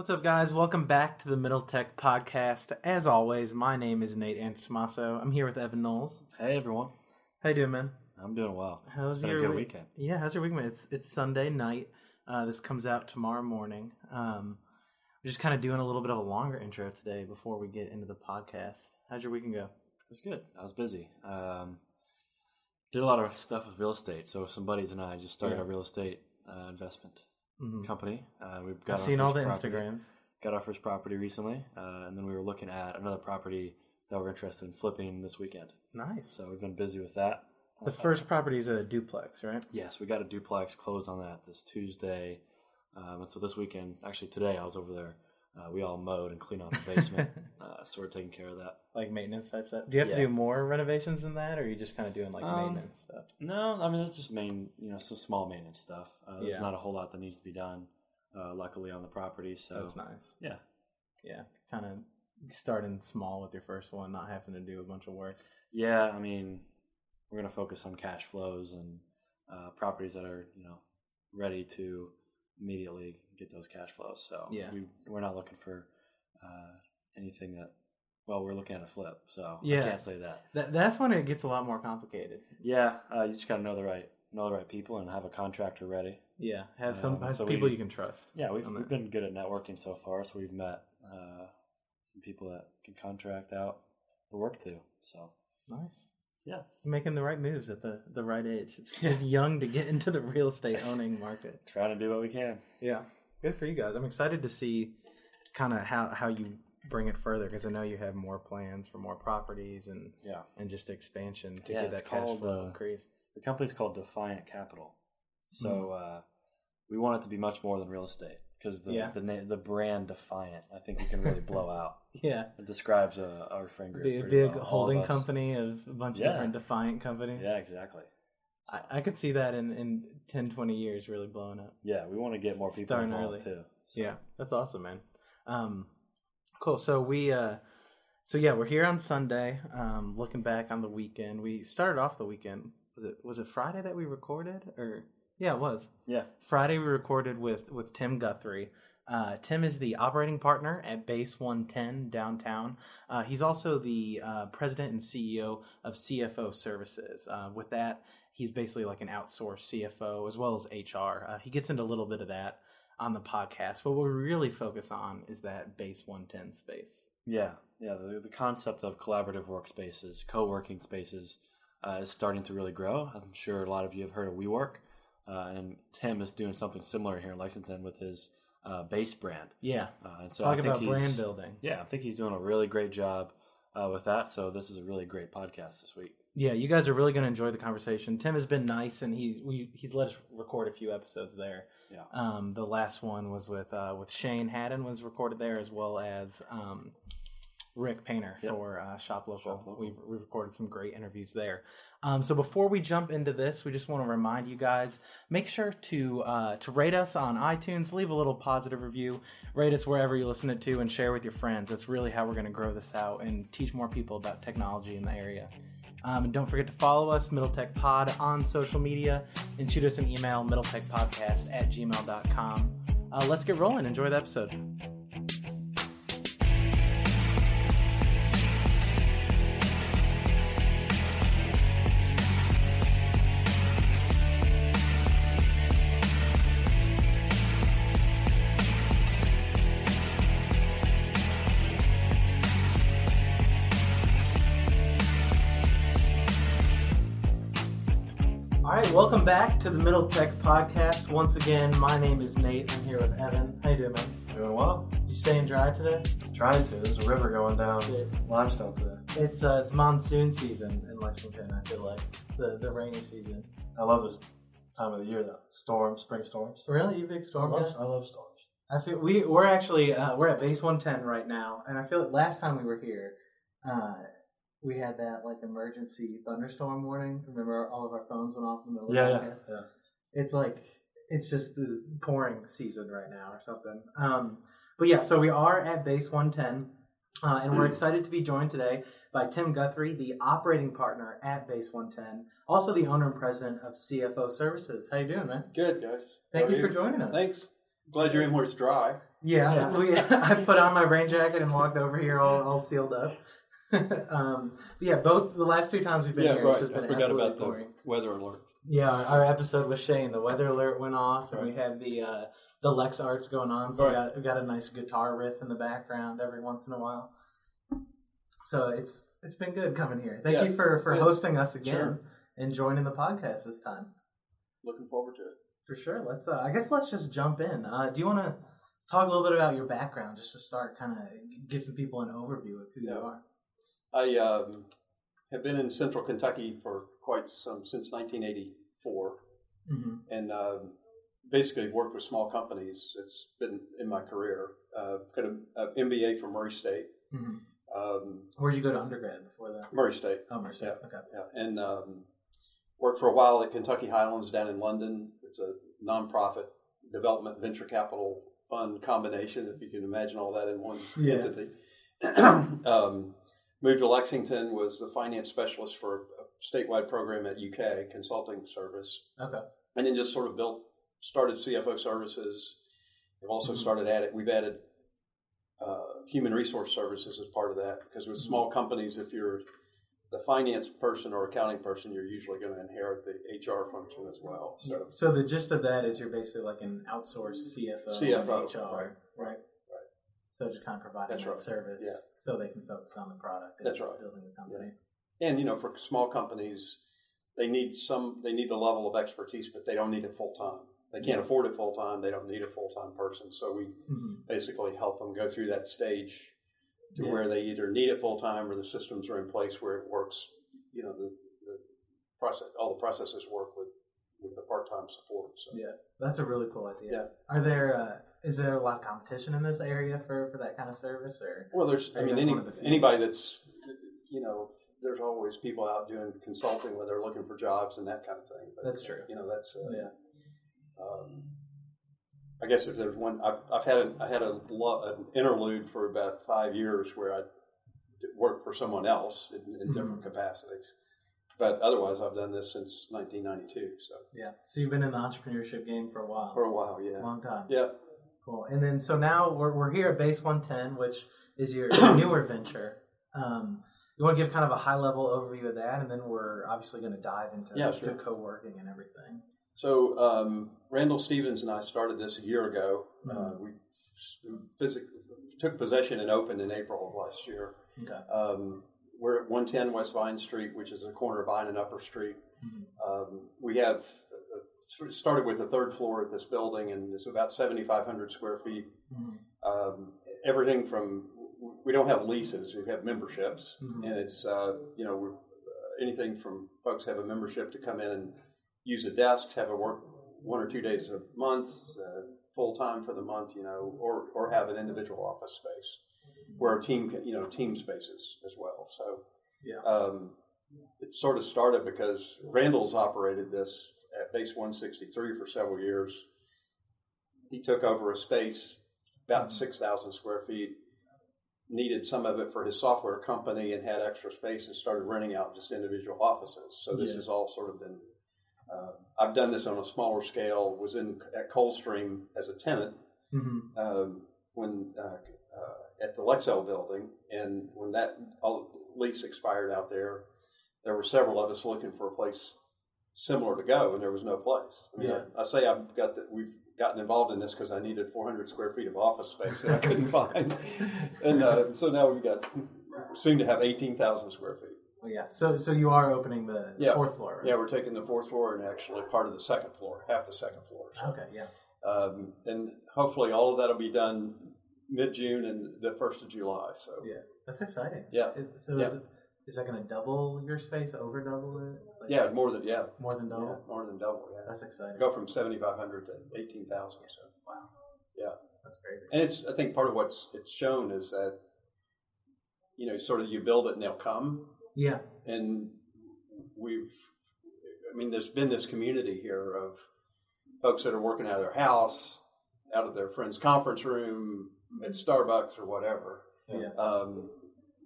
What's up, guys? Welcome back to the Middle Tech Podcast. As always, my name is Nate Anstomaso. I'm here with Evan Knowles. Hey everyone, How you doing, man? I'm doing well. How's It's been your a good week- weekend. Yeah, how's your week, man? It's it's Sunday night. Uh, this comes out tomorrow morning. Um, we're just kind of doing a little bit of a longer intro today before we get into the podcast. How'd your weekend go? It was good. I was busy. Um, did a lot of stuff with real estate. So some buddies and I just started Yeah. a real estate uh, investment Mhm. company. Uh, we've got I've seen all the property- Instagrams. Got our first property recently, uh, and then we were looking at another property that we're interested in flipping this weekend. Nice. So we've been busy with that. The first property is a duplex, right? Yes, we got a duplex close on that this Tuesday. Um, and so this weekend, actually today, I was over there. Uh, we all mowed and cleaned out the basement, uh, so we're taking care of that. Like maintenance type stuff. Do you have to do more renovations than that, or are you just kind of doing like Um, maintenance stuff? No, I mean it's just main, you know, some small maintenance stuff. Uh, there's Yeah. not a whole lot that needs to be done. Uh, luckily on the property, so That's nice. yeah, Yeah, kind of starting small with your first one, not having to do a bunch of work. yeah. I mean, we're gonna focus on cash flows and uh, properties that are, you know, ready to immediately get those cash flows. So Yeah. we we're not looking for uh, anything that. Well, we're looking at a flip, so Yeah. I can't say that. That, that's when it gets a lot more complicated. Yeah, uh, you just gotta know the right know the right people and have a contractor ready. Yeah, have some Um, have so people we- you can trust. Yeah, we've, we've been good at networking so far, so we've met uh, some people that can contract out the work to. So Nice. yeah, Making the right moves at the, the right age. It's, it's young to get into the real estate owning market. trying to do what we can. Yeah, good for you guys. I'm excited to see kind of how, how you bring it further because I know you have more plans for more properties and Yeah, and just expansion to Yeah, get that cash called, flow uh, increase. the company's called Defiant Capital. So Mm-hmm. uh, we want it to be much more than real estate because the Yeah. the na- the brand Defiant, I think we can really blow out. Yeah, It describes uh, our friend group. be a big well, all of holding company of a bunch of different defiant companies. Yeah, exactly. I, I could see that in, in 10, 20 years really blowing up. yeah, we want to get more people Starting involved early. too. So, Yeah, that's awesome, man. Um, cool. So we, uh, so yeah, we're here on Sunday. Um, looking back on the weekend, we started off the weekend. Was it was it Friday that we recorded, or yeah, it was yeah, Friday. We recorded with with Tim Guthrie. Uh, Tim is the operating partner at Base 110 downtown. Uh, he's also the uh, president and CEO of CFO Services. Uh, with that, he's basically like an outsourced CFO as well as HR. Uh, he gets into a little bit of that on the podcast, but what we really focus on is that Base 110 space. Yeah, yeah. The, the concept of collaborative workspaces, co-working spaces, uh, is starting to really grow. I'm sure a lot of you have heard of WeWork, uh, and Tim is doing something similar here in Lexington with his uh, base brand. Yeah, Uh, and so I think about he's, brand building. Yeah, I think he's doing a really great job uh, with that. So this is a really great podcast this week. Yeah, you guys are really going to enjoy the conversation. Tim has been nice, and he's we he's let us record a few episodes there. Yeah. Um, the last one was with uh, with Shane Haddon was recorded there, as well as um, Rick Painter Yep. for uh, Shop Local. Shop Local. We we recorded some great interviews there. Um, so before we jump into this, we just want to remind you guys: make sure to uh, to rate us on iTunes, leave a little positive review, rate us wherever you listen to, and share with your friends. That's really how we're going to grow this out and teach more people about technology in the area. Um, and don't forget to follow us, Middle Tech Pod, on social media and shoot us an email, middletechpodcast at gmail.com. Uh, let's get rolling. Enjoy the episode. Welcome back to the Middle Tech Podcast. Once again, my name is Nate. I'm here with Evan. How you doing, man? Doing well. You staying dry today? Trying to. There's a river going down Yeah. limestone today. It's uh, it's monsoon season in Lexington. I feel like it's the, the rainy season. I love this time of the year though. Storms, spring storms. Really, you big I storm love, guy? I love storms. I feel we we're actually uh, we're at base 110 right now, and I feel like last time we were here, uh, we had that like emergency thunderstorm warning. Remember, all of our phones went off in the middle. Yeah, of the yeah, yeah. It's like it's just the pouring season right now or something. Um, but yeah, so we are at base 110, uh, and we're excited to be joined today by Tim Guthrie, the operating partner at Base 110, also the owner and president of CFO Services. How you doing, man? Good, guys. Thank How you are for joining us. Thanks. Glad you're in where it's dry. Yeah, we, I put on my rain jacket and walked over here all, all sealed up. um, but yeah, both the last two times we've been yeah, here, right. it's just been I forgot absolutely about pouring. the weather alert. Yeah, our, our episode with Shane, the weather alert went off, and we had the uh, the Lex arts going on. So we got we got a nice guitar riff in the background every once in a while. So it's it's been good coming here. Thank Yeah, you for for hosting us again Sure. and joining the podcast this time. Looking forward to it. For sure. Let's. Uh, I guess let's just jump in. Uh, do you want to talk a little bit about your background, just to start, kind of give some people an overview of who you are? I um, have been in Central Kentucky for quite some since 1984, Mm-hmm. and um, basically worked with small companies. It's been in my career. Uh, got an MBA from Murray State. Mm-hmm. Um, Where'd you go to undergrad before that? Murray State. Oh, Merced. Yeah. Okay. Yeah, and um, worked for a while at Kentucky Highlands down in London. It's a nonprofit development venture capital fund combination, if you can imagine all that in one Yeah. entity. um, moved to Lexington, was the finance specialist for a statewide program at UK Consulting Service, Okay. and then just sort of built, started CFO services. We've also Mhm. started added, we've added uh, human resource services as part of that because with small companies, if you're the finance person or accounting person, you're usually going to inherit the HR function as well. So So the gist of that is you're basically like an outsourced CFO, CFO, HR, right, right? So just kind of providing That's that right. service Yeah. so they can focus on the product and That's right. building the company. and you know, for small companies, they need some, they need the level of expertise, but they don't need it full time. They can't afford it full time. They don't need a full time person. So we hmm basically help them go through that stage to Yeah. where they either need it full time or the systems are in place where it works. You know, the, the process, all the processes work with with the part time support. So Yeah, that's a really cool idea. Yeah. Are there uh, is there a lot of competition in this area for, for that kind of service or? well, there's I mean any, anybody that's you know there's always people out doing consulting when they're looking for jobs and that kind of thing. But, That's true. You know, that's uh, Yeah. Um, I guess if there's one, I've, I've had a, I had a an interlude for about five years where I worked for someone else in, in Mhm. different capacities, but otherwise I've done this since 1992. So Yeah. So you've been in the entrepreneurship game for a while. for a while, yeah, long time. yeah, Cool. And then so now we're we're here at Base 110, which is your, your newer venture. Um, you want to give kind of a high level overview of that, and then we're obviously going to dive into Yeah, sure. co-working and everything. So um, Randall Stevens and I started this a year ago. Uh, Mhm. we physically took possession and opened in April of last year. Okay. Um, we're at 110 West Vine Street, which is the corner of Vine and Upper Street. Mhm. Um, we have uh, started with the third floor of this building, and it's about 7,500 square feet. Mhm. Um, everything from we don't have leases; we have memberships, Mhm. and it's uh, you know we're, uh, anything from folks have a membership to come in and use a desk, have a work one or two days a month, uh, full time for the month, you know, or or have an individual office space where a team can, you know, team spaces as well. So, Yeah. um, it sort of started because Randall's operated this at base 163 for several years. He took over a space about Mhm. 6,000 square feet, needed some of it for his software company, and had extra space and started renting out just individual offices. So this Yeah. has all sort of been. Uh, I've done this on a smaller scale. Was in at Coldstream as a tenant, Mhm. um, when uh, uh, at the Lexel building, and when that lease expired out there, there were several of us looking for a place similar to go, and there was no place. I, mean, Yeah. I, I say I've got that we've gotten involved in this because I needed 400 square feet of office space that I couldn't find, and uh, so now we've got soon to have 18,000 square feet. Well, yeah. So so you are opening the Yeah. fourth floor. Right? Yeah, we're taking the fourth floor and actually part of the second floor, half the second floor. So Okay. Yeah. um, and hopefully all of that will be done mid June and the first of July. So Yeah. That's exciting. Yeah. It- so Yeah. is it is that going to double your space? Over double it? Like, yeah, more than yeah, More than double. yeah, more than double. Yeah, That's exciting. go from seventy five hundred to eighteen thousand. So Wow. Yeah. That's crazy. and it's I think part of what's it's shown is that you know sort of you build it and they'll come, Yeah. and we've I mean there's been this community here of folks that are working out of their house, out of their friend's conference room, at Starbucks or whatever. Yeah. um,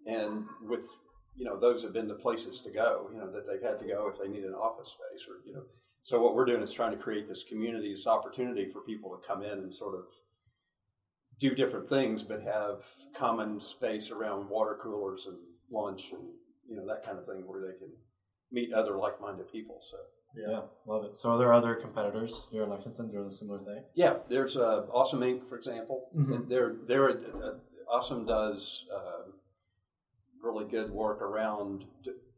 and with you know those have been the places to go you know that they've had to go if they need an office space or you know so what we're doing is trying to create this community this opportunity for people to come in and sort of do different things, but have common space around water coolers and lunch and you know that kind of thing where they can meet other like-minded people. So yeah, love it. So are there other competitors here in Lexington doing a similar thing? yeah, there's uh, Awesome Inc. for example. Mhm. And They're they're uh, Awesome does uh, really good work around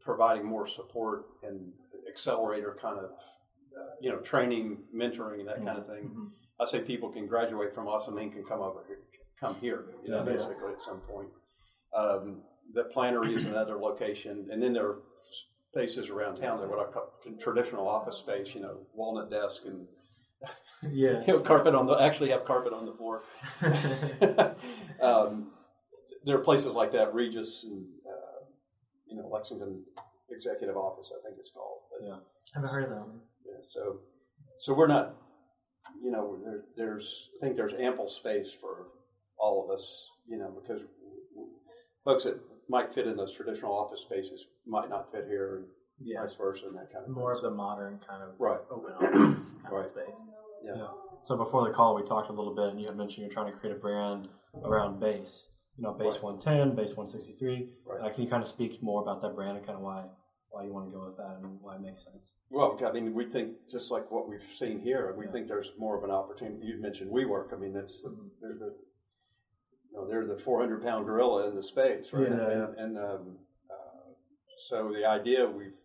providing more support and accelerator kind of uh, you know training, mentoring, that kind of thing. Mhm. I say people can graduate from Awesome Inc. can come over here, come here, you know, Yeah. basically at some point. Um, the Plantory is another location, and then there are spaces around town that what I call traditional office space, you know, walnut desk and Yeah. you know, carpet on the actually have carpet on the floor. um, there are places like that, Regus and uh, you know Lexington Executive Office, I think it's called. But, Yeah. Haven't heard of them. yeah, so, so we're not, you know, there, there's, I think there's ample space for all of us, you know, because folks that might fit in those traditional office spaces might not fit here, and Yeah. vice versa, and that kind of More thing. of the modern kind of Right. open office kind Right. of space. yeah. Yeah. So before the call, we talked a little bit, and you had mentioned you're trying to create a brand around base. You know, base Right. 110, base 163. Right. Uh, can you kind of speak more about that brand and kind of why why you want to go with that and why it makes sense? Well, I mean, we think just like what we've seen here, we Yeah. think there's more of an opportunity. You mentioned WeWork. I mean, that's the, Mhm. they're the you know they're the 400 pound gorilla in the space, right? Yeah, and and um, uh, so the idea we've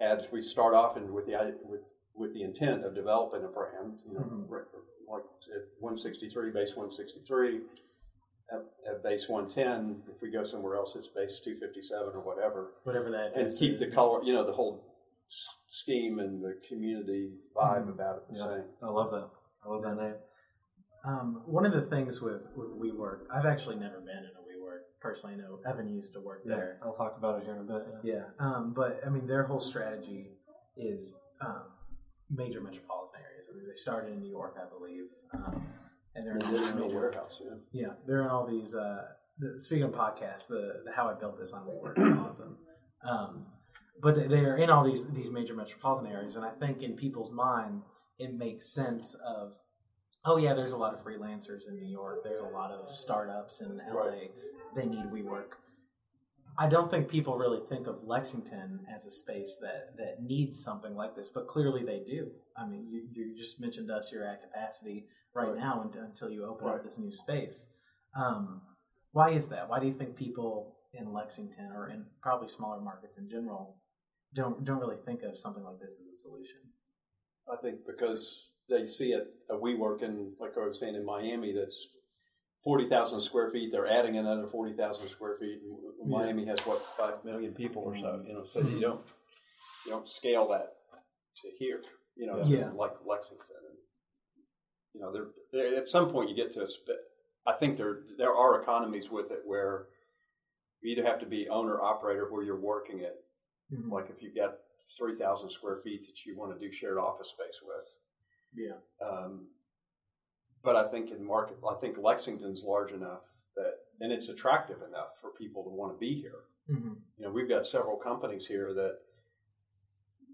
had we start off and with the with with the intent of developing a brand, you know, Mhm. like at 163 base 163. At, at base 110, if we go somewhere else, it's base 257 or whatever Whatever that and is. keep the color, you know, the whole scheme and the community vibe Mhm. about it the Yeah. same. I love that. I love that name. Um, one of the things with with WeWork, I've actually never been in a WeWork personally. I know Evan used to work Yeah, there. I'll talk about it here in a bit. Yeah. Yeah, um, but I mean, their whole strategy is um, major metropolitan areas. I mean, they started in New York, I believe, um, and they're in all these Digital major. warehouse, yeah. Yeah, they're in all these. Uh, the, speaking of podcasts, the, the how I built this on WeWork is awesome. Um, but they, they are in all these these major metropolitan areas, and I think in people's mind, it makes sense of, oh yeah, there's a lot of freelancers in New York. There's a lot of startups in LA. Right. They need WeWork. I don't think people really think of Lexington as a space that, that needs something like this, but clearly they do. I mean, you, you just mentioned us you're at capacity right, Right. now un- until you open up this new space. Um, why is that? Why do you think people in Lexington or in probably smaller markets in general don't don't really think of something like this as a solution? I think because they see it, a WeWork in, like I was saying, in Miami, that's 40,000 square feet. They're adding another 40,000 square feet. Yeah. Miami has, what, 5 million people or so, you know, so Mhm. you don't, you don't scale that to here, you know, Yeah. like Lexington. And, you know, there, at some point you get to I think there, there are economies with it where you either have to be owner operator where you're working it Mm-hmm. like if you've got 3,000 square feet that you want to do shared office space with. Yeah. Um, but I think in market, I think Lexington's large enough that, and it's attractive enough for people to want to be here. Mm-hmm. You know, we've got several companies here that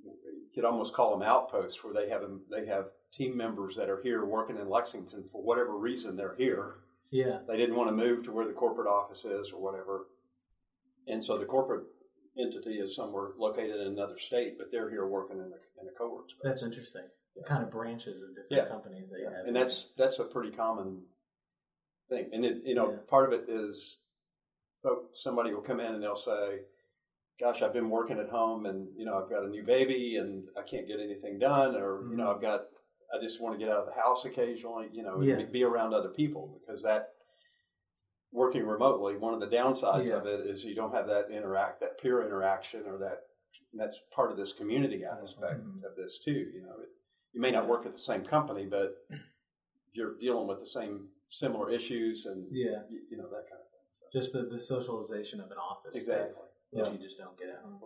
you could almost call them outposts where they have they have team members that are here working in Lexington for whatever reason they're here. Yeah. They didn't want to move to where the corporate office is or whatever. And so the corporate entity is somewhere located in another state, but they're here working in a, in a co-work space. That's interesting. Kind of branches of different Yeah. companies that you have. and that's that's a pretty common thing. And it, you know, Yeah. part of it is somebody will come in and they'll say, "Gosh, I've been working at home, and you know, I've got a new baby, and I can't get anything done, or you know, I've got, I just want to get out of the house occasionally, you know, and Yeah. be around other people because that." Working remotely, one of the downsides Yeah. of it is you don't have that interact, that peer interaction, or that that's part of this community aspect Mhm. of this too. You know, it, you may not work at the same company, but you're dealing with the same similar issues and Yeah. you, you know that kind of thing. So. Just the, the socialization of an office Exactly. space, Yeah. which you just don't get at home.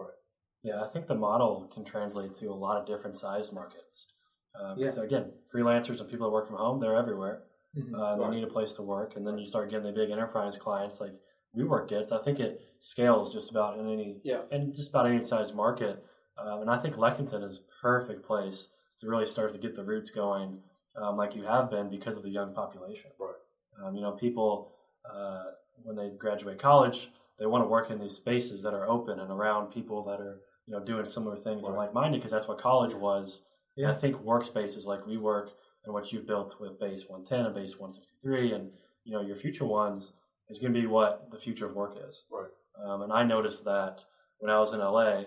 Yeah, I think the model can translate to a lot of different size markets. Uh, 'cause Yeah. again, freelancers and people that work from home, they're everywhere. Mhm. Uh, Right. They need a place to work, and then you start getting the big enterprise clients like WeWork gets. I think it scales just about in any Yeah. and just about any size market. Um, and I think Lexington is a perfect place to really start to get the roots going, um, like you have been because of the young population. Right. Um, you know, people uh, when they graduate college, they want to work in these spaces that are open and around people that are you know doing similar things and Right. like minded because that's what college was. And I think workspaces like WeWork and what you've built with Base 110 and Base 163 and you know your future ones is going to be what the future of work is. Right. Um, and I noticed that when I was in LA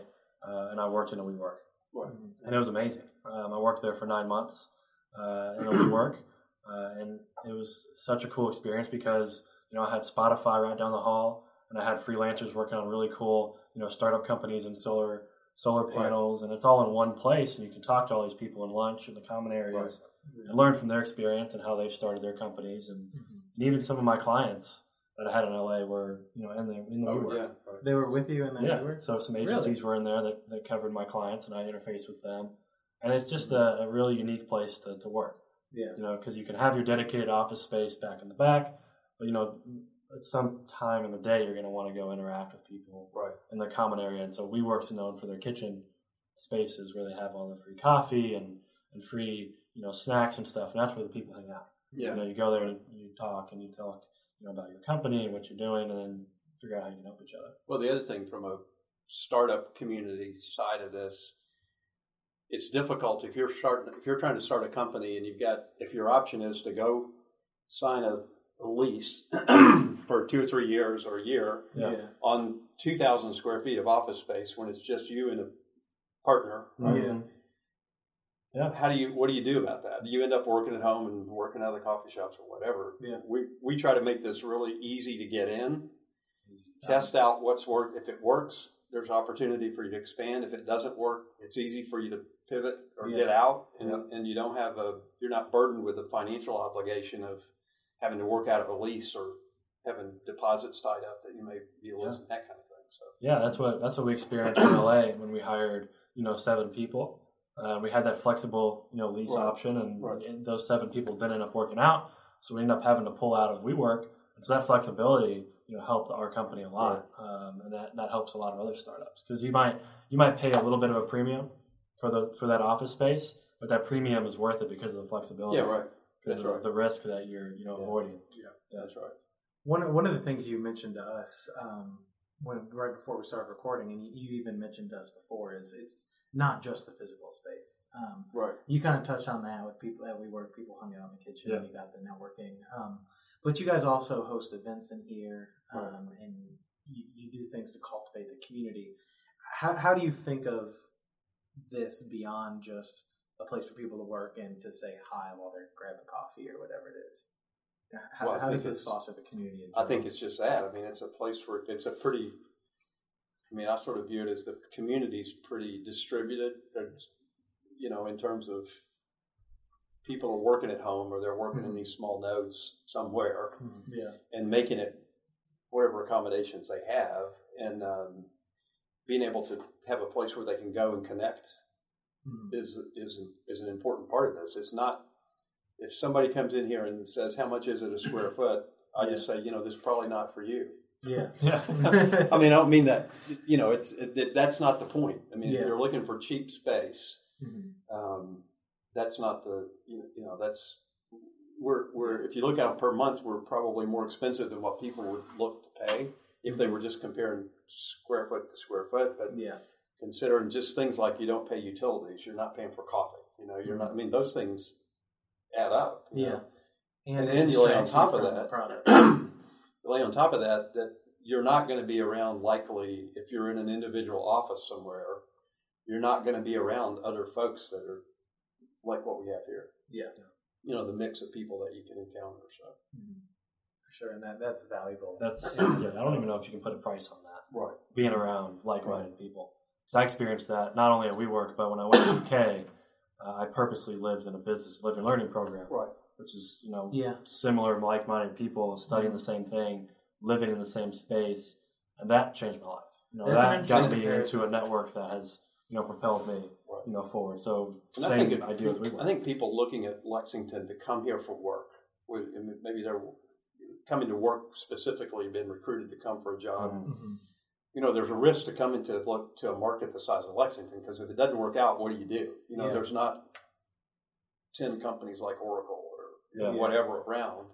uh, and I worked in a WeWork. And it was amazing. Um, I worked there for nine months uh, in a WeWork, uh, and it was such a cool experience because you know I had Spotify right down the hall, and I had freelancers working on really cool you know startup companies and solar solar Right. panels, and it's all in one place, and you can talk to all these people in lunch in the common areas and learn from their experience and how they've started their companies, and, Mhm. and even some of my clients that I had in LA were you know in the in the Oh, WeWork. yeah. Right. They were with you in that Yeah. WeWork? So some Really? agencies were in there that, that covered my clients, and I interfaced with them. And it's just mm-hmm. a, a really unique place to, to work, Yeah. you know, because you can have your dedicated office space back in the back, but you know, at some time in the day, you're going to want to go interact with people Right. in the common area. And so WeWork's known for their kitchen spaces where they have all the free coffee and, and free, you know, snacks and stuff. And that's where the people hang out. Yeah. You know, you go there and you talk and you talk, you know, about your company and what you're doing, and then figure out how you can help each other. Well, the other thing from a startup community side of this, it's difficult if you're starting if you're trying to start a company and you've got if your option is to go sign a, a lease for two or three years or a year Yeah. on two thousand square feet of office space when it's just you and a partner. Right? Yeah. How do you what do you do about that? Do you end up working at home and working out of the coffee shops or whatever? Yeah. We we try to make this really easy to get in test out what's work. If it works, there's opportunity for you to expand. If it doesn't work, it's easy for you to pivot or Yeah. get out, and, Yeah. and you don't have a you're not burdened with the financial obligation of having to work out of a lease or having deposits tied up that you may be losing that kind of thing. So Yeah, that's what that's what we experienced in LA when we hired you know seven people. Uh, we had that flexible you know lease Right. option, and, Right. and those seven people didn't end up working out, so we ended up having to pull out of WeWork. And so that flexibility you know helped our company a lot, um, and that, that helps a lot of other startups because you might you might pay a little bit of a premium for the for that office space, but that premium is worth it because of the flexibility. yeah, right. That's of right. the risk that you're you know avoiding. Yeah. avoiding. That's right. One of, one of the things you mentioned to us um, when right before we started recording, and you, you even mentioned to us before, is it's not just the physical space. Um, Right. you kind of touched on that with people that we work. People hung out in the kitchen. Yeah. You got the networking, um, but you guys also host events in here, um, Right. and you, you do things to cultivate the community. How, how do you think of this beyond just a place for people to work and to say hi while they're grabbing coffee or whatever it is? How, Well, how does this foster the community? I think it's just that. I mean, it's a place where it's a pretty. I mean, I sort of view it as the community's pretty distributed. It's, you know, in terms of people are working at home or they're working in Mhm. these small nodes somewhere Mhm. Yeah. and making it whatever accommodations they have and um, being able to have a place where they can go and connect Mhm. is is is an important part of this. It's not if somebody comes in here and says how much is it a square foot, I just say you know this is probably not for you. Yeah. Yeah. I mean, I don't mean that. You know, it's it, it- that's not the point. I mean, Yeah. if you're looking for cheap space, Mhm. um, that's not the you know, you know that's we're we're if you look out per month, we're probably more expensive than what people would look to pay if they were just comparing square foot to square foot. But yeah. considering just things like you don't pay utilities, you're not paying for coffee. You know, you're not. I mean, those things add up. Yeah. know. And, And then you lay on top of from the that. product. lay on top of that that you're not going to be around likely if you're in an individual office somewhere you're not going to be around other folks that are like what we have here Yeah. you know the mix of people that you can encounter so Mhm. For sure, and that that's valuable. That's yeah. I don't even know if you can put a price on that. right being around like-minded people. Because I experienced that not only at WeWork, but when I went to UK, uh, I purposely lived in a business live and learning program, right which is you know Yeah. similar like-minded people studying the same thing, living in the same space, and that changed my life. You know That's that got me into a network that has you know propelled me right you know forward. So and I same think, it, idea with I think people looking at Lexington to come here for work maybe they're coming to work specifically been recruited to come for a job Mhm. Mhm. you know, there's a risk to come into look to a market the size of Lexington because if it doesn't work out, what do you do? You know, Yeah. there's not ten companies like Oracle or Yeah. whatever around.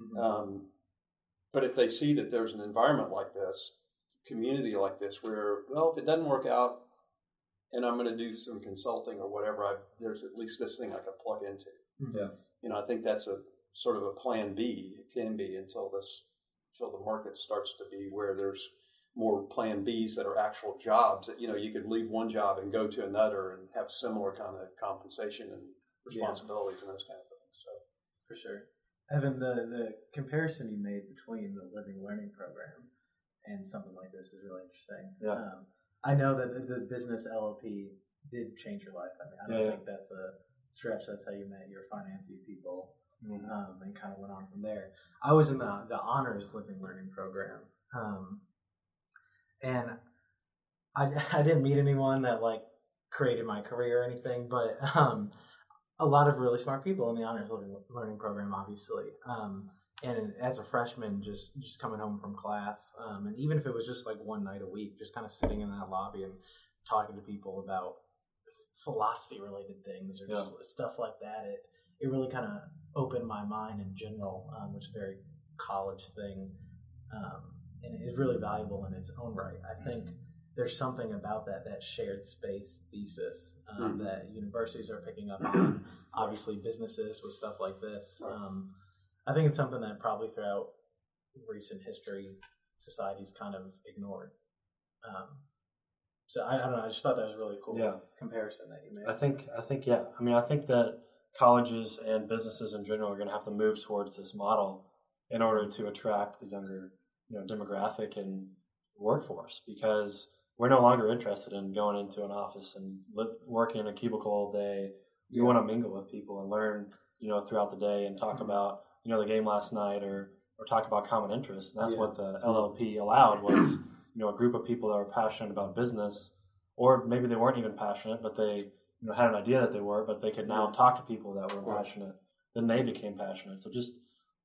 Mhm. Um, but if they see that there's an environment like this, community like this, where well, if it doesn't work out, and I'm going to do some consulting or whatever, I, there's at least this thing I can plug into. Yeah. You know, I think that's a sort of a plan B. It can be until this, until the market starts to be where there's more plan Bs that are actual jobs. That you know, you could leave one job and go to another and have similar kind of compensation and responsibilities and those kind of things. So. For sure. Evan, the, the comparison you made between the Living Learning Program and something like this is really interesting. Yeah. Um, I know that the, the business LLP did change your life. I mean, I don't Yeah. think that's a stretch. That's how you met your financing people Mhm. um, and kind of went on from there. I was in the, the honors living learning program. Um, and I, I didn't meet anyone that like created my career or anything, but um, a lot of really smart people in the honors learning program, obviously. Um, and as a freshman, just just coming home from class, um, and even if it was just like one night a week, just kind of sitting in that lobby and talking to people about philosophy related things or just stuff like that, it it really kind of opened my mind in general, um, which is a very college thing, um, and it is really valuable in its own right. I think there's something about that that shared space thesis um, Mhm. that universities are picking up on. Obviously, businesses with stuff like this. Um, I think it's something that probably throughout recent history, society's kind of ignored. Um, so I, I don't know. I just thought that was really cool Yeah. comparison that you made. I think I think yeah. I mean, I think that colleges and businesses in general are going to have to move towards this model in order to attract the younger, you know, demographic and workforce because we're no longer interested in going into an office and live, working in a cubicle all day. We want to mingle with people and learn, you know, throughout the day and talk Mhm. about, you know, the game last night or or talk about common interests. And that's Yeah. what the LLP allowed was, you know, a group of people that were passionate about business, or maybe they weren't even passionate, but they, you know, had an idea that they were, but they could now Yeah. talk to people that were Right. passionate. Then they became passionate. So just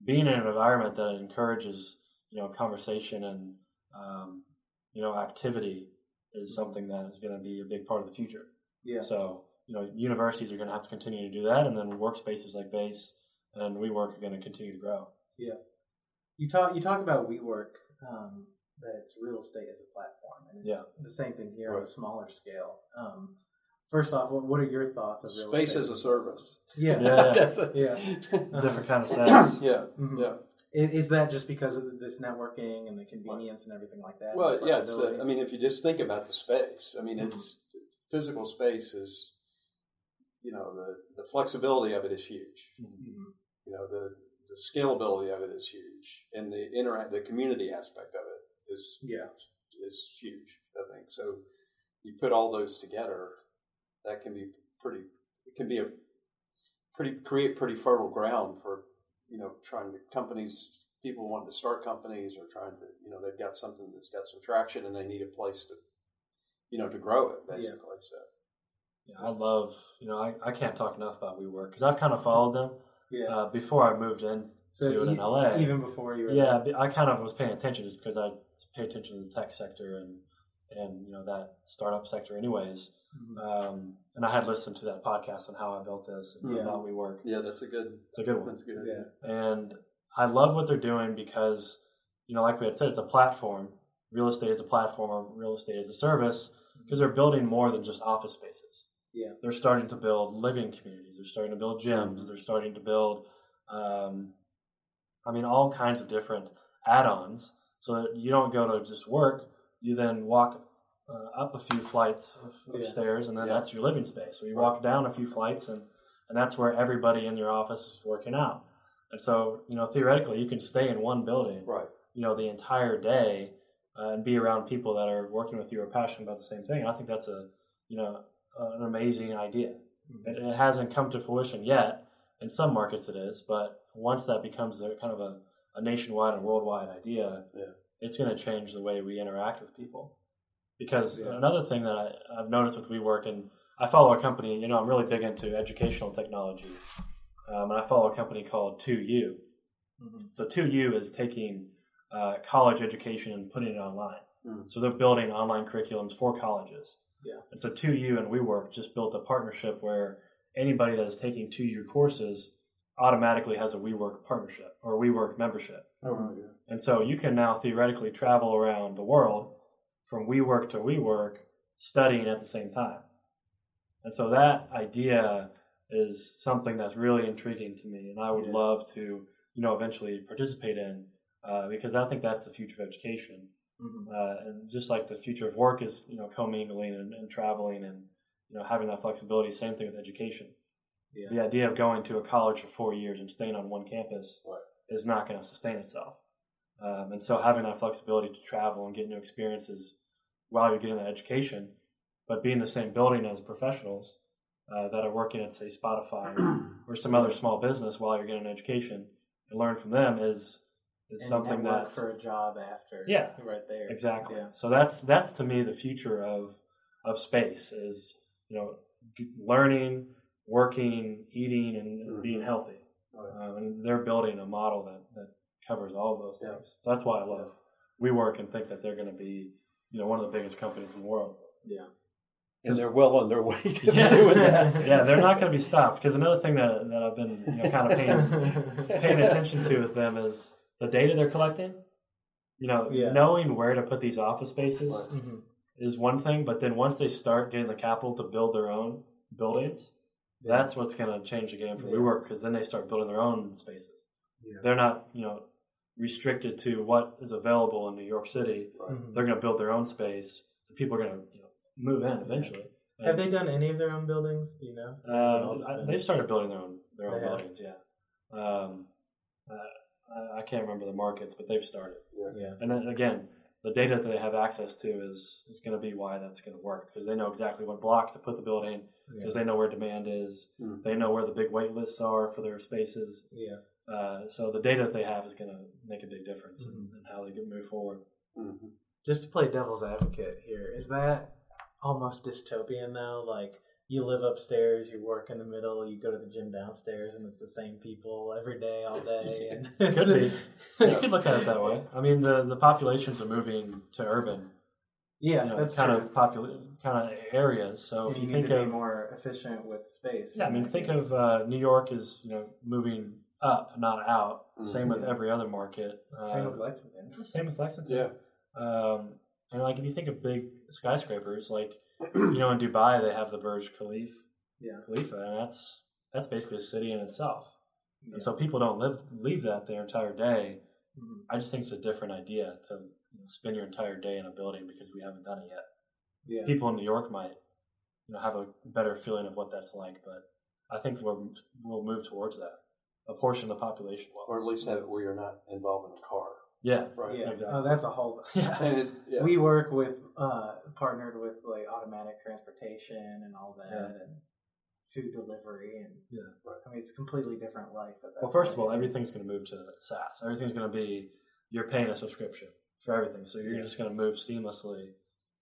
being in an environment that encourages, you know, conversation and, um, you know, activity is something that is going to be a big part of the future. yeah. So, you know, universities are going to have to continue to do that, and then workspaces like Base and WeWork are going to continue to grow. Yeah. You talk you talk about WeWork um, that it's real estate as a platform, and it's Yeah. the same thing here on a smaller scale. Um, first off, what, what are your thoughts of real Space estate? as a service. yeah, Yeah. That's a, Yeah. Different kind of sense. yeah, Mhm. yeah. Is that just because of this networking and the convenience and everything like that? Well, yeah. It's. Uh. I mean, if you just think about the space, I mean, Mhm. it's physical space is, you know, the the flexibility of it is huge. Mhm. You know, the the scalability of it is huge, and the interact the community aspect of it is yeah, is huge. I think so. You put all those together, that can be pretty. It can be a pretty create pretty fertile ground for you know trying to companies people wanting to start companies or trying to you know they've got something that's got some traction and they need a place to you know to grow it basically. So Yeah, I love, you know, I, I can't talk enough about WeWork because I've kind of followed them yeah. uh, before I moved in so to it in e- LA. even before you were yeah, but I kind of was paying attention just because I pay attention to the tech sector and and you know that startup sector, anyways. Mhm. Um, and I had listened to that podcast on how I built this and Yeah. we work. yeah, that's a good. It's a good one. That's good. yeah, And I love what they're doing because, you know, like we had said, it's a platform. Real estate is a platform, or real estate is a service, because they're building more than just office spaces. Yeah. They're starting to build living communities. They're starting to build gyms. They're starting to build, um, I mean, all kinds of different add-ons, so that you don't go to just work. You then walk uh, up a few flights of, of Yeah. stairs, and then Yeah. that's your living space. So you walk down a few flights, and and that's where everybody in your office is working out. And so, you know, theoretically, you can stay in one building, Right. you know, the entire day uh, and be around people that are working with you or passionate about the same thing. And I think that's a, you know, an amazing idea. Mhm. It, it hasn't come to fruition yet. In some markets, it is, but once that becomes a kind of a, a nationwide and worldwide idea, Yeah. it's going to change the way we interact with people. Because Yeah. another thing that I, I've noticed with WeWork, and I follow a company, you know, I'm really big into educational technology. Um, and I follow a company called 2U. Mhm. So 2U is taking uh, college education and putting it online. Mm. So they're building online curriculums for colleges. Yeah. And so 2U and WeWork just built a partnership where anybody that is taking 2U courses automatically has a WeWork partnership or WeWork membership. Oh, yeah. And so you can now theoretically travel around the world from WeWork to WeWork studying at the same time. And so that idea is something that's really intriguing to me, and I would Yeah. love to, you know, eventually participate in uh, because I think that's the future of education. Mhm. Uh, and just like the future of work is, you know, commingling and, and traveling and you know having that flexibility. Same thing with education. Yeah. The idea of going to a college for four years and staying on one campus Right. is not going to sustain itself. Um, and so having that flexibility to travel and get new experiences while you're getting that education, but be in the same building as professionals uh, that are working at say Spotify or, some other small business while you're getting an education and learn from them is is And something that for a job after. Yeah. right there. Exactly. Yeah. So that's that's to me the future of of space is you know learning, working, eating, and Mhm. being healthy. Right. Um, and they're building a model that that covers all of those Yeah. things. So that's why I love we work and think that they're going to be you know one of the biggest companies in the world. Yeah. And they're well on their way to Yeah. doing that. yeah, they're not going to be stopped because another thing that that I've been you know kind of paying paying attention to with them is the data they're collecting. You know, Yeah. knowing where to put these office spaces Right. Mhm. is one thing, but then once they start getting the capital to build their own buildings, that's what's going to change the game for Yeah. WeWork because then they start building their own spaces. Yeah. They're not, you know, restricted to what is available in New York City. Mhm. They're going to build their own space. The people are going to you know, move in eventually. Have they done any of their own buildings? Do you know? Or has it all Uh, I- they've started building their own their own They have. buildings. Yeah. Um, uh, I, I can't remember the markets, but they've started. yeah. And then again, the data that they have access to is is going to be why that's going to work because they know exactly what block to put the building because they know where demand is. Hmm. They know where the big wait lists are for their spaces. Yeah. Uh, so the data that they have is going to make a big difference in, Mhm. in how they can move forward. Mhm. Just to play devil's advocate here, is that almost dystopian though? Like you live upstairs, you work in the middle, you go to the gym downstairs, and it's the same people every day, all day. And Could be. You could look at it that way. I mean, the the populations are moving to urban, Yeah, you know, that's kind true. of popul- kind of areas. So if you, you need think to of be more efficient with space. Yeah, I mean, right? think of uh, New York is you know moving up, not out. Mhm. Same with every other market. same Uh, with Lexington. same with Lexington. Yeah. Um, and like if you think of big skyscrapers, like you know in Dubai they have the Burj Khalifa, Yeah. Khalifa, and that's that's basically a city in itself. Yeah. And so people don't live leave that their entire day. Mhm. I just think it's a different idea to you know, spend your entire day in a building because we haven't done it yet. Yeah. People in New York might you know have a better feeling of what that's like, but I think we'll we'll move towards that. A portion of the population will. Or at least have it where you're not involved in a car. Yeah, Right. Yeah. exactly. Oh, that's a whole. yeah. And it, yeah. We work with uh, partnered with like automatic transportation and all that, Yeah. and food delivery, and Yeah. I mean it's a completely different life. At that Well, first of all, everything's going to move to SaaS. Everything's going to be you're paying a subscription for everything, so you're Yeah. just going to move seamlessly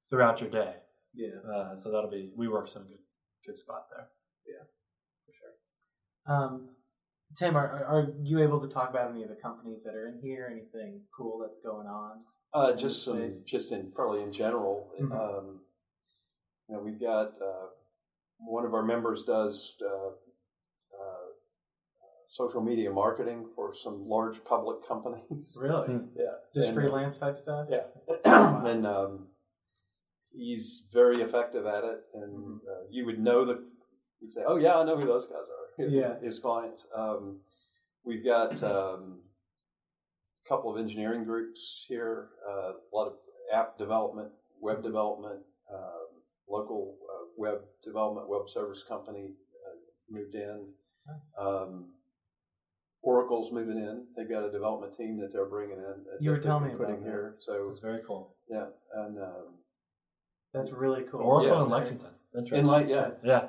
throughout your day. yeah, Uh, so that'll be WeWork's in a good good spot there. Yeah, for sure. Um, Tim, are, are are you able to talk about any of the companies that are in here? Anything cool that's going on? Uh, just some, space? just in probably in general. Mhm. Um, you know, we've got uh, one of our members does uh, uh, social media marketing for some large public companies. Really? Hmm. yeah, Just And, freelance type stuff? Yeah, and um, he's very effective at it. And Mhm. uh, you would know that you'd say, "Oh yeah, I know who those guys are." Yeah. his clients. Um, we've got um, a couple of engineering groups here, uh, a lot of app development, web development, um, local uh, web development, web service company uh, moved in. Um, Oracle's moving in. They've got a development team that they're bringing in. that You were telling me putting about that. here. So That's very cool. yeah, and um, That's really cool. Oracle Yeah. and Lexington. Interesting. in like yeah, yeah,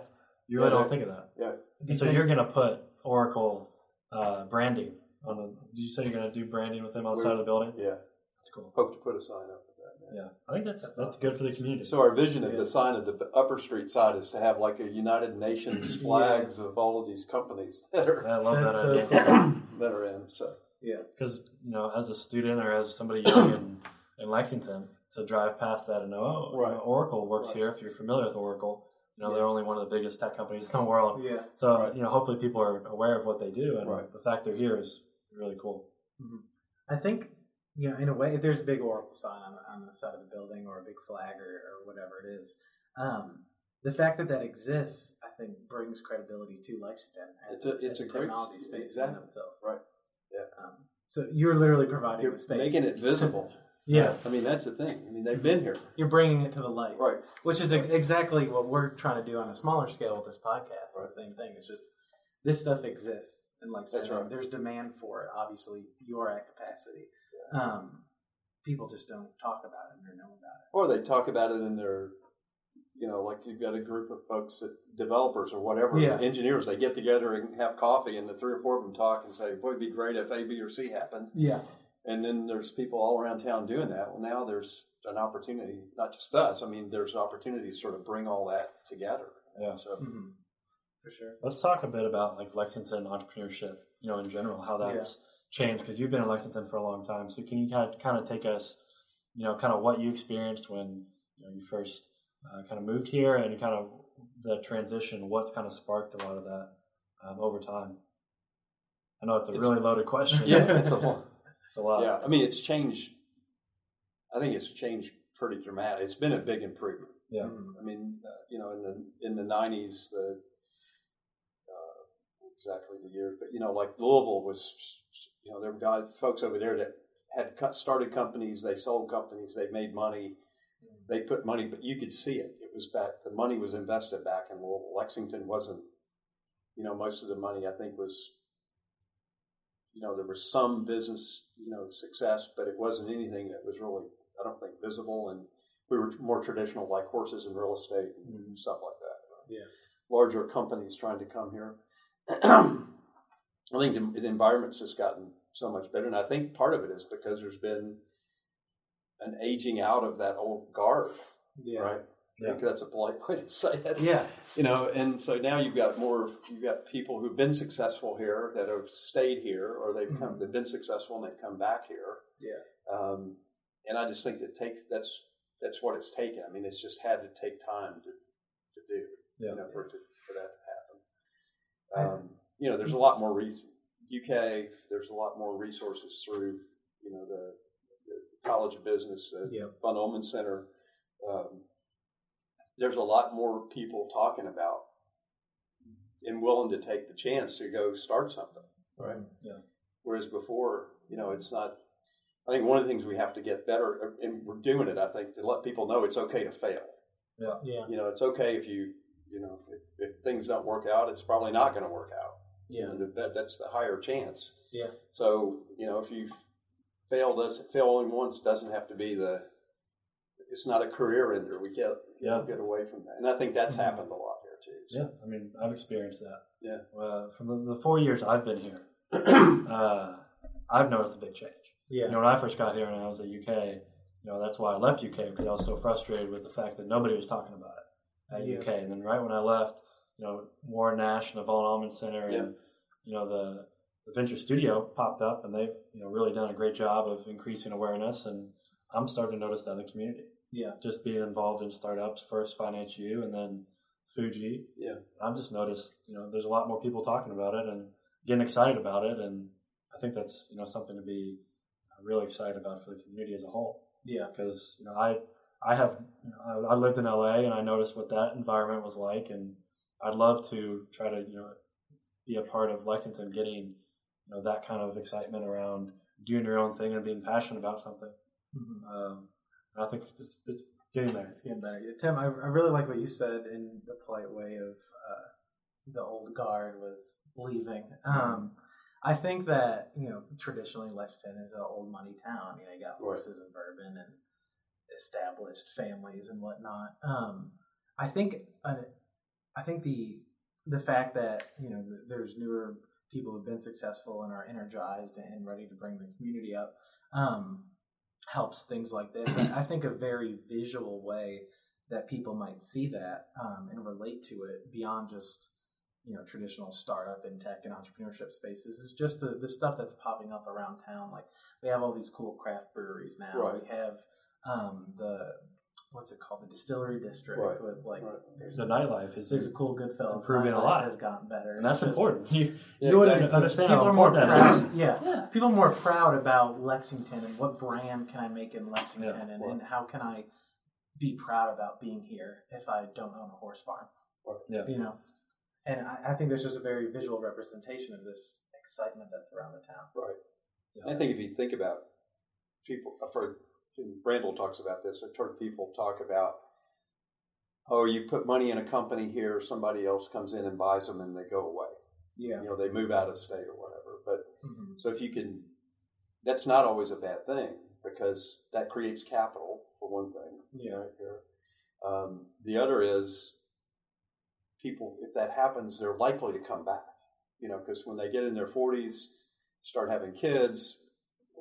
you really don't think of that. yeah. And so you're going to put Oracle uh, branding on the. Did you say you're going to do branding with them outside of the building? Yeah, That's cool. hope to put a sign up for that. Yeah, I think that's that's good for the community. So our vision of Yeah. the sign of the Upper Street side is to have like a United Nations flags of all of these companies that are I love That's that so idea. cool. that are in. So yeah. because you know as a student or as somebody young in, in Lexington to drive past that and know oh you Right. know, Oracle works Right. here if you're familiar with Oracle You know, Yeah. they're only one of the biggest tech companies in the world. Yeah. So Right. you know, hopefully people are aware of what they do, and Right. the fact they're here is really cool. I think, you know, in a way, if there's a big Oracle sign on, on the side of the building or a big flag or, or whatever it is, um, the fact that that exists, I think, brings credibility to Lexington as It's a- it's as a great- technology space in and of exactly. itself. Right. Yeah. Um, so you're literally providing You're the space. making it visible. Yeah. I mean, that's the thing. I mean, they've been here. You're bringing it to the light. Right. Which is ex- exactly what we're trying to do on a smaller scale with this podcast. Right. The same thing. It's just this stuff exists, and like said, right. there's demand for it. Obviously, you're at capacity. Um, people just don't talk about it or know about it. Or they talk about it in their, you know, like you've got a group of folks that developers or whatever, Yeah. engineers, they get together and have coffee and the three or four of them talk and say, boy, it'd be great if A, B, or C happened. Yeah. And then there's people all around town doing that. Well, now there's an opportunity, not just us. I mean, there's an opportunity to sort of bring all that together. Yeah. So, hmm For sure. Let's talk a bit about like Lexington entrepreneurship, you know, in general, how that's changed because you've been in Lexington for a long time. So can you kind of, kind of take us, you know, kind of what you experienced when you know you first uh, kind of moved here and kind of the transition? What's kind of sparked a lot of that um, over time? I know it's a It's- really loaded question. yeah, it's a lot. It's a lot. Yeah, I mean, it's changed. I think it's changed pretty dramatic. It's been a big improvement. Yeah. Mhm. I mean, uh, you know, in the in the nineties, the uh, exactly the year, but you know, like Louisville was, you know, there were guys, folks over there that had cut, started companies, they sold companies, they made money, they put money, but you could see it. It was back. The money was invested back in Louisville. Lexington wasn't. You know, most of the money I think was. You know, there was some business, you know, success, but it wasn't anything that was really, I don't think, visible. And we were more traditional, like horses and real estate and mm-hmm. stuff like that. Yeah. Larger companies trying to come here. I think the, the environment's just gotten so much better, and I think part of it is because there's been an aging out of that old guard, Yeah. right? I Yeah. think that's a polite way to say it. Yeah. You know, and so now you've got more, you've got people who've been successful here that have stayed here, or they've come, they've been successful and they've come back here. Yeah. Um, and I just think that takes that's that's what it's taken. I mean, it's just had to take time to to do, Yeah. you know, for to, for that to happen. Um, you know, there's a lot more reason. UK, there's a lot more resources through, you know, the, the College of Business, the Yeah. Von Allmen Center. Um, there's a lot more people talking about and willing to take the chance to go start something, right? Yeah. Whereas before, you know, it's not. I think one of the things we have to get better, and we're doing it. I think to let people know it's okay to fail. Yeah. yeah. You know, it's okay if you, you know, if, if things don't work out, it's probably not going to work out. Yeah. You know, that, that's the higher chance. Yeah. So you know, if you fail this, failing once doesn't have to be the. It's not a career ender. We get Yeah. get away from that, and I think that's Mhm. happened a lot here too. So. Yeah, I mean, I've experienced that. Yeah. Uh, from the, the four years I've been here, uh, I've noticed a big change. Yeah. You know, when I first got here and I was at UK, you know, that's why I left UK because I was so frustrated with the fact that nobody was talking about it at Yeah. UK. And then right when I left, you know, Warren Nash and the Von Allmen Center and, Yeah. you know, the, the Venture Studio popped up and they've, you know, really done a great job of increasing awareness. And I'm starting to notice that in the community. Yeah. Just being involved in startups, first Finance U and then Fuji. Yeah. I've just noticed, you know, there's a lot more people talking about it and getting excited about it. And I think that's, you know, something to be really excited about for the community as a whole. Yeah. Because, you know, I, I have, you know, I, I lived in LA and I noticed what that environment was like. And I'd love to try to, you know, be a part of Lexington getting, you know, that kind of excitement around doing your own thing and being passionate about something. Mhm. Um, I think it's, it's getting there. It's getting better. Yeah, Tim, I, I really like what you said in the polite way of uh, the old guard was leaving. Um, I think that you know traditionally Lexington is an old money town. You know, you got horses and bourbon and established families and whatnot. Um, I think uh, I think the the fact that you know there's newer people who've been successful and are energized and ready to bring the community up um, helps things like this. I, I think a very visual way that people might see that um, and relate to it beyond just you know traditional startup and tech and entrepreneurship spaces is just the, the stuff that's popping up around town. Like we have all these cool craft breweries now. Right. We have um, the what's it called, the distillery district Right. with like Right. there's The nightlife is there's a cool Goodfellas Improving a lot. has gotten better, and that's just- important. You, Yeah, you wouldn't exactly. understand People how are more important that is. proud. Yeah. Yeah. people are more proud about Lexington and what brand can I make in Lexington Yeah. and, and how can I be proud about being here if I don't own a horse farm. Right. Yeah. You know, and I, I think there's just a very visual representation of this excitement that's around the town. Right. I think if you think about people, I've heard and Randall talks about this. I've heard people talk about, oh, you put money in a company here, somebody else comes in and buys them, and they go away. Yeah. You know, they move out of state or whatever. But hmm so if you can, that's not always a bad thing because that creates capital for one thing. Yeah. right here. Um, the other is people, if that happens, they're likely to come back. You know, because when they get in their 40s, start having kids,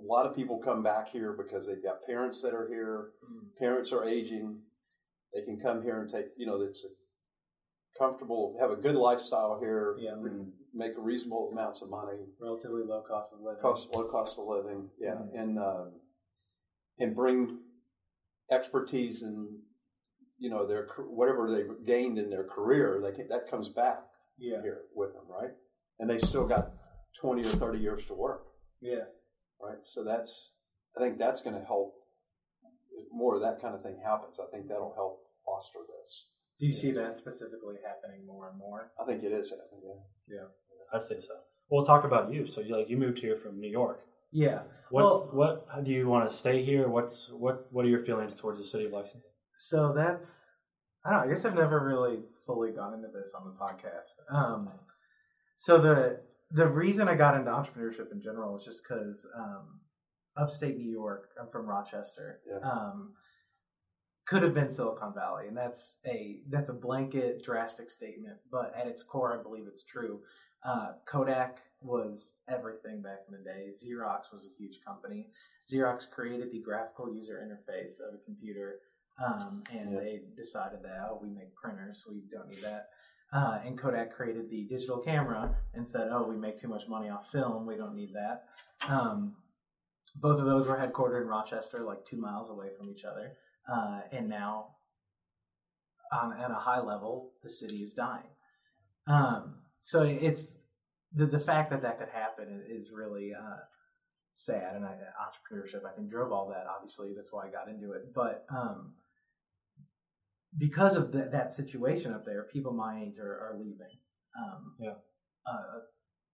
a lot of people come back here because they've got parents that are here. Parents are aging. They can come here and take, you know, it's a comfortable, have a good lifestyle here, Yeah. and make reasonable amounts of money Relatively low cost of living. cost low cost of living, yeah, Mhm. and um, and bring expertise and you know their whatever they've gained in their career, they can, that comes back Yeah. here with them, right? And they still got twenty or thirty years to work, Yeah. Right? So that's I think that's going to help. if More of that kind of thing happens. I think that'll help foster this. Do you see that specifically happening more and more? I think it is happening. Yeah. I'd say so. We'll talk about you. So you like you moved here from New York. Yeah. What's Well- what? How do you want to stay here? What's what? What are your feelings towards the city of Lexington? So that's I don't know, I guess I've never really fully gone into this on the podcast. Um, so the the reason I got into entrepreneurship in general is just because um, upstate New York. I'm from Rochester. Yeah. Um, could have been Silicon Valley, and that's a that's a blanket, drastic statement, but at its core, I believe it's true. Uh, Kodak was everything back in the day. Xerox was a huge company. Xerox created the graphical user interface of a computer, um, and Yeah. they decided that oh, we make printers, we don't need that. Uh, and Kodak created the digital camera and said, oh, we make too much money off film, we don't need that. Um, both of those were headquartered in Rochester, like two miles away from each other. Uh, and now, on, at a high level, the city is dying. Um, so it's the the fact that that could happen is really uh, sad, and I, entrepreneurship I think drove all that. Obviously, that's why I got into it. But um, because of the, that situation up there, people my age are, are leaving. Um, Yeah. Uh,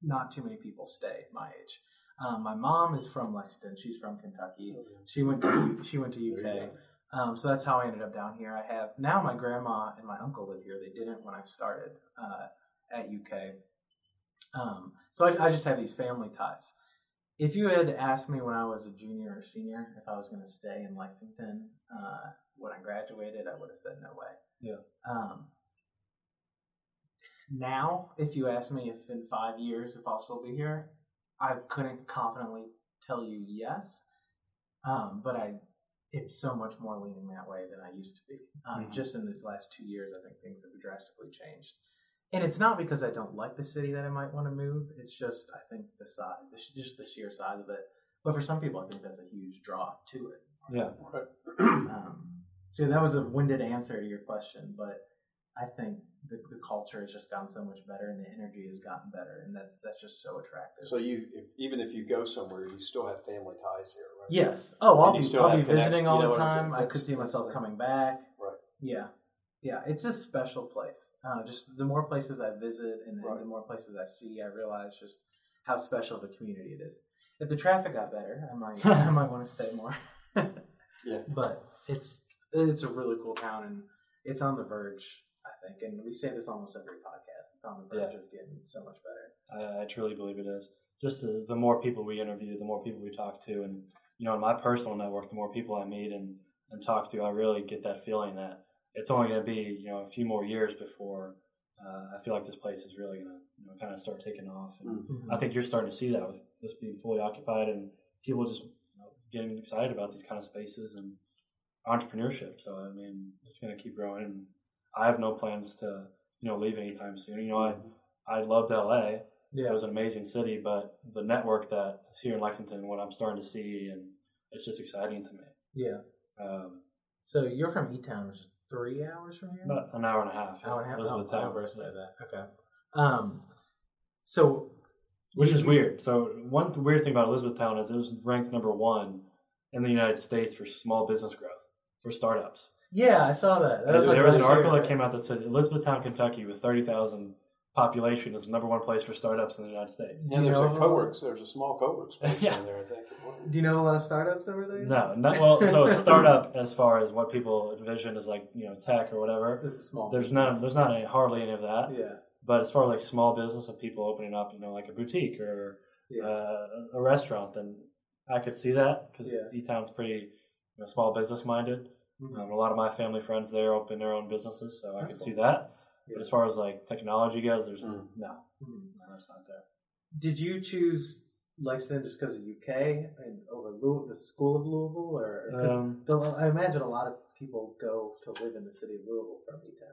not too many people stay my age. Um, my mom is from Lexington. She's from Kentucky. She went to she went to UK. Um, so that's how I ended up down here. I have now my grandma and my uncle live here. They didn't when I started uh, at UK. Um, so I, I just have these family ties. If you had asked me when I was a junior or senior if I was going to stay in Lexington uh, when I graduated, I would have said no way. Yeah. Um, now, if you ask me if in five years if I'll still be here, I couldn't confidently tell you yes. Um, but I am so much more leaning that way than I used to be. Um, Mhm. Just in the last two years, I think things have drastically changed. And it's not because I don't like the city that I might want to move. It's just I think the size, the, just the sheer size of it. But for some people, I think that's a huge draw to it. Yeah. Um, so that was a winded answer to your question, but I think the, the culture has just gotten so much better, and the energy has gotten better, and that's that's just so attractive. So you, if, even if you go somewhere, you still have family ties here, right? yes. Oh, I'll And be I'll be visiting you all know the what I'm saying? time. I could see myself coming back. Right. Yeah. Yeah, it's a special place. Uh, just the more places I visit and, and the more places I see, I realize just how special of a community it is. If the traffic got better, I might I might want to stay more. Yeah. But it's it's a really cool town, and it's on the verge. I think, and we say this almost every podcast. It's on the verge Yeah. of getting so much better. I, I truly believe it is. Just the, the more people we interview, the more people we talk to, and you know, in my personal network, the more people I meet and, and talk to, I really get that feeling that it's only going to be you know a few more years before uh, I feel like this place is really going to you know kind of start taking off. And Mm. I think you're starting to see that with this being fully occupied and people just you know, getting excited about these kind of spaces and entrepreneurship. So I mean, it's going to keep growing. And I have no plans to you know leave anytime soon. You know, I I loved LA. Yeah, It was an amazing city, but the network that is here in Lexington, what I'm starting to see, and it's just exciting to me. yeah, Um, So you're from E Town, which is three hours from here. About an hour and a half. hour and a half. Elizabeth oh, Town. By that. Okay. Um. So. Which is weird. So one th- weird thing about Elizabethtown is it was ranked number one in the United States for small business growth for startups. Yeah, I saw that. that there was, an article year, that came out that said Elizabethtown, Kentucky, with thirty thousand population, is the number one place for startups in the United States. Yeah, there's a of co-works. There's a small co-works space Yeah. in there, I think. Do you know a lot of startups over there? No, not well. So a startup, as far as what people envision as like you know tech or whatever, It's a small. there's none. There's not any, hardly any of that. Yeah. But as far as like small business of people opening up, you know, like a boutique or Yeah. uh, a restaurant, then I could see that because Yeah. E Town's pretty you know, small business minded. Mhm. Um, a lot of my family friends there open their own businesses, so I can cool. see that. Yeah. But as far as like technology goes, there's Mm. no, Mhm. no, that's not there. Did you choose Lexington just because of UK and over Louis, the school of Louisville, or 'cause Um, the- I imagine a lot of people go to live in the city of Louisville from E Town.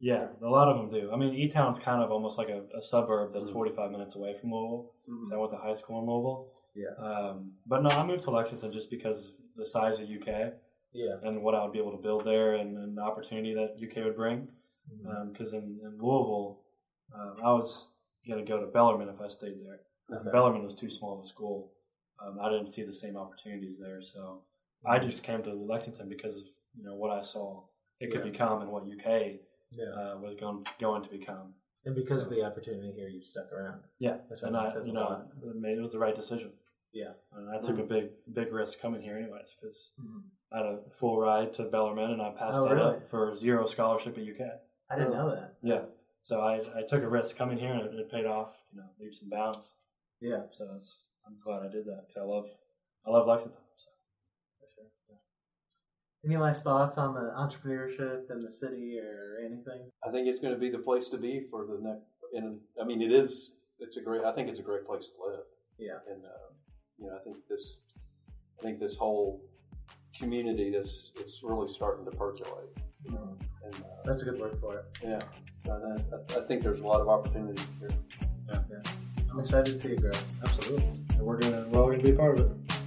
yeah, a lot of them do. I mean, E Town's kind of almost like a, a suburb that's Mm. 45 minutes away from Louisville. So I went to high school in Louisville. Yeah. Um, but no, I moved to Lexington just because of the size of UK Yeah. and what I would be able to build there and, and the opportunity that UK would bring. Mm-hmm. Because in, in Louisville, um, I was going to go to Bellarmine if I stayed there. Okay. Bellarmine was too small of a school. Um, I didn't see the same opportunities there, so I just came to Lexington because of you know what I saw it could Yeah. become and what UK Yeah. uh, was going going to become. And because of the opportunity here, you stuck around. Yeah, and I you know, it, made, it was the right decision. Yeah. And I took a big big risk coming here, anyways, because Mhm. I had a full ride to Bellarmine and I passed Oh, that really? up for zero scholarship at UK. I didn't know that. Yeah. So I, I took a risk coming here and it, it paid off, you know, leaps and bounds. Yeah. So it's, I'm glad I did that because I love I love Lexington. So. Any last thoughts on the entrepreneurship in the city or anything? I think it's going to be the place to be for the next. And I mean, it is. It's a great. I think it's a great place to live. Yeah. And uh, you know, I think this. I think this whole community. This it's really starting to percolate. You know, and uh, That's a good word for it. yeah, I, I think there's a lot of opportunity here. I'm excited to see it grow. Absolutely. And we're gonna we're all gonna be part of it.